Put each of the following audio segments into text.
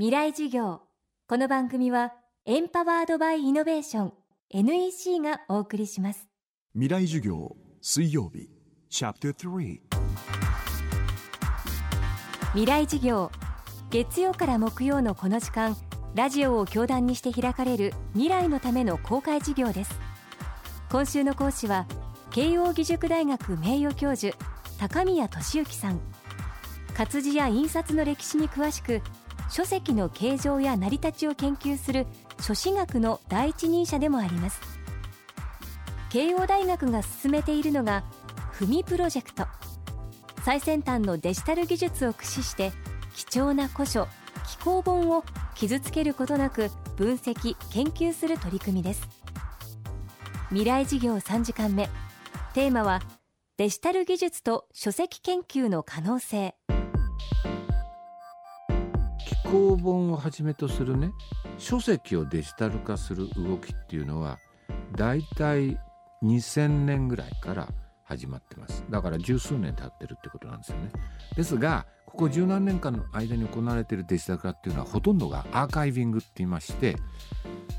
未来授業。この番組はエンパワードバイイノベーション NEC がお送りします。未来授業水曜日チャプター3未来授業。月曜から木曜のこの時間ラジオを教壇にして開かれる未来のための公開授業です。今週の講師は慶應義塾大学名誉教授高宮俊之さん。活字や印刷の歴史に詳しく書籍の形状や成り立ちを研究する書史学の第一人者でもあります。慶応大学が進めているのがふみプロジェクト。最先端のデジタル技術を駆使して貴重な古書紀行本を傷つけることなく分析研究する取り組みです。未来事業3時間目。テーマはデジタル技術と書籍研究の可能性。行本をはじめとするね書籍をデジタル化する動きっていうのはだいたい2000年ぐらいから始まってます。だから十数年経ってるってことなんですよね。ですがここ十何年間の間に行われているデジタル化っていうのはほとんどがアーカイビングって言いまして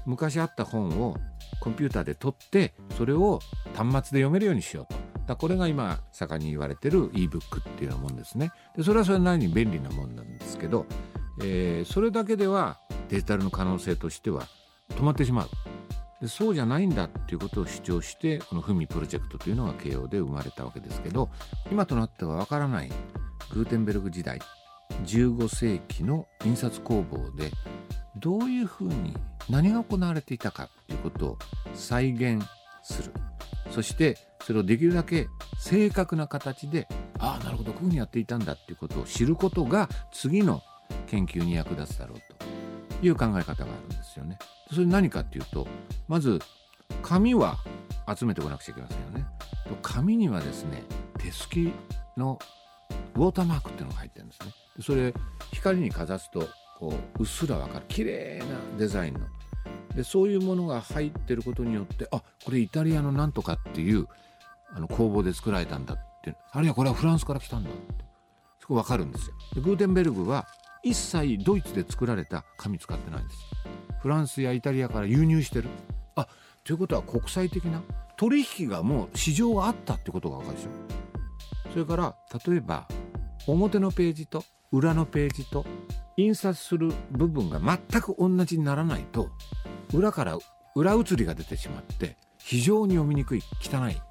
昔あった本をコンピューターで取ってそれを端末で読めるようにしようと。だこれが今盛んに言われてる ebook っていうようなもんですね。でそれはそれなりに便利なもんなんですけど、えー、それだけではデジタルの可能性としては止まってしまう。でそうじゃないんだっていうことを主張してこの「ふみプロジェクト」というのが慶応で生まれたわけですけど今となってはわからないグーテンベルグ時代15世紀の印刷工房でどういうふうに何が行われていたかということを再現する。そしてそれをできるだけ正確な形でああなるほどこういうふうにやっていたんだっていうことを知ることが次の研究に役立つだろうという考え方があるんですよね。それ何かっていうとまず紙は集めておかなくちゃいけませんよね。紙にはですね手すきのウォーターマークっていうのが入ってるんですね。それ光にかざすとこううっすらわかる綺麗なデザインのでそういうものが入ってることによってあこれイタリアのなんとかっていうあの工房で作られたんだってあるいはこれはフランスから来たんだってそこ分かるんですよでグーテンベルグは一切ドイツで作られた紙使ってないんです。フランスやイタリアから輸入してる。あということは国際的な取引がもう市場があったってことが分かるでしょ。それから例えば表のページと裏のページと印刷する部分が全く同じにならないと裏から裏写りが出てしまって非常に読みにくい汚い。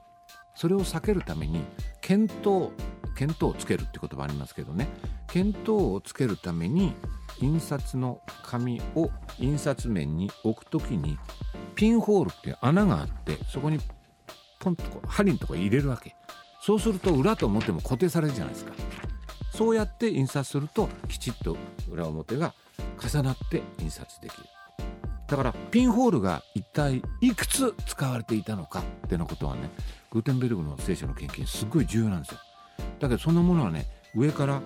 それを避けるために検討検討をつけるって言葉ありますけどね。検討をつけるために印刷の紙を印刷面に置くときにピンホールっていう穴があってそこにポンとこう針のとこ入れるわけ。そうすると裏と表も固定されるじゃないですか。そうやって印刷するときちっと裏表が重なって印刷できる。だからピンホールが一体いくつ使われていたのかってのことはねグーテンベルグの聖書の研究すっごい重要なんですよ。だけどそんなものはね上から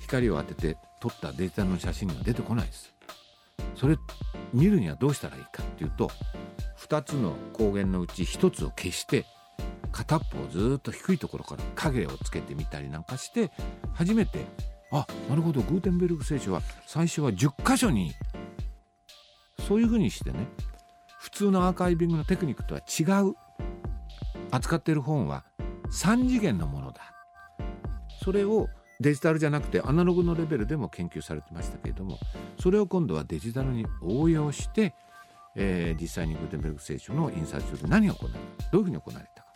光を当てて撮ったデジタの写真には出てこないです。それ見るにはどうしたらいいかっていうと2つの光源のうち1つを消して片っぽをずっと低いところから影をつけてみたりなんかして初めてあなるほどグーテンベルグ聖書は最初は10箇所にそういうふうにしてね普通のアーカイビングのテクニックとは違う扱っている本は3次元のものだ。それをデジタルじゃなくてアナログのレベルでも研究されてましたけれどもそれを今度はデジタルに応用して、えー、実際にグーテンベルグ聖書の印刷所で何が行われたどういうふうに行われたか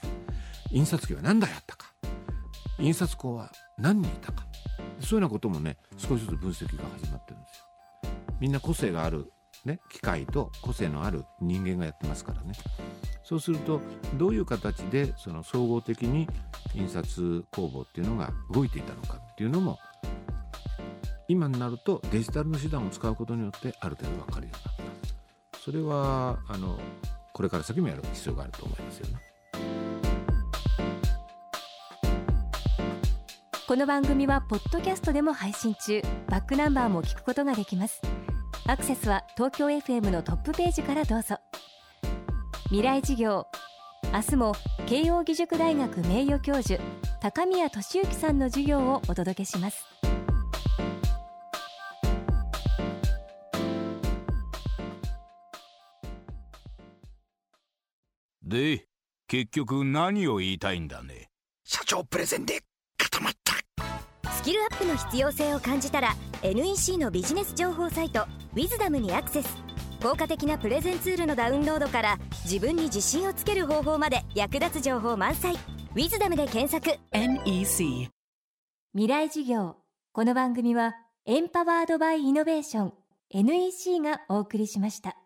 印刷機は何台あったか印刷工は何人いたかそういうようなこともね少しずつ分析が始まってるんですよ。みんな個性があるね、機械と個性のある人間がやってますからねそうするとどういう形でその総合的に印刷工房っていうのが動いていたのかっていうのも今になるとデジタルの手段を使うことによってある程度分かるようになった。それはあのこれから先もやる必要があると思いますよね。この番組はポッドキャストでも配信中。バックナンバーも聞くことができます。アクセスは東京 FM のトップページからどうぞ。未来事業明日も慶應義塾大学名誉教授高宮俊之さんの授業をお届けします。で結局何を言いたいんだね？社長プレゼンで固まった。スキルアップの必要性を感じたら NEC のビジネス情報サイト「ウィズダムにアクセス。効果的なプレゼンツールのダウンロードから自分に自信をつける方法まで役立つ情報満載「ウィズダムで検索。NEC 未来事業。この番組はエンパワードバイイノベーション NEC がお送りしました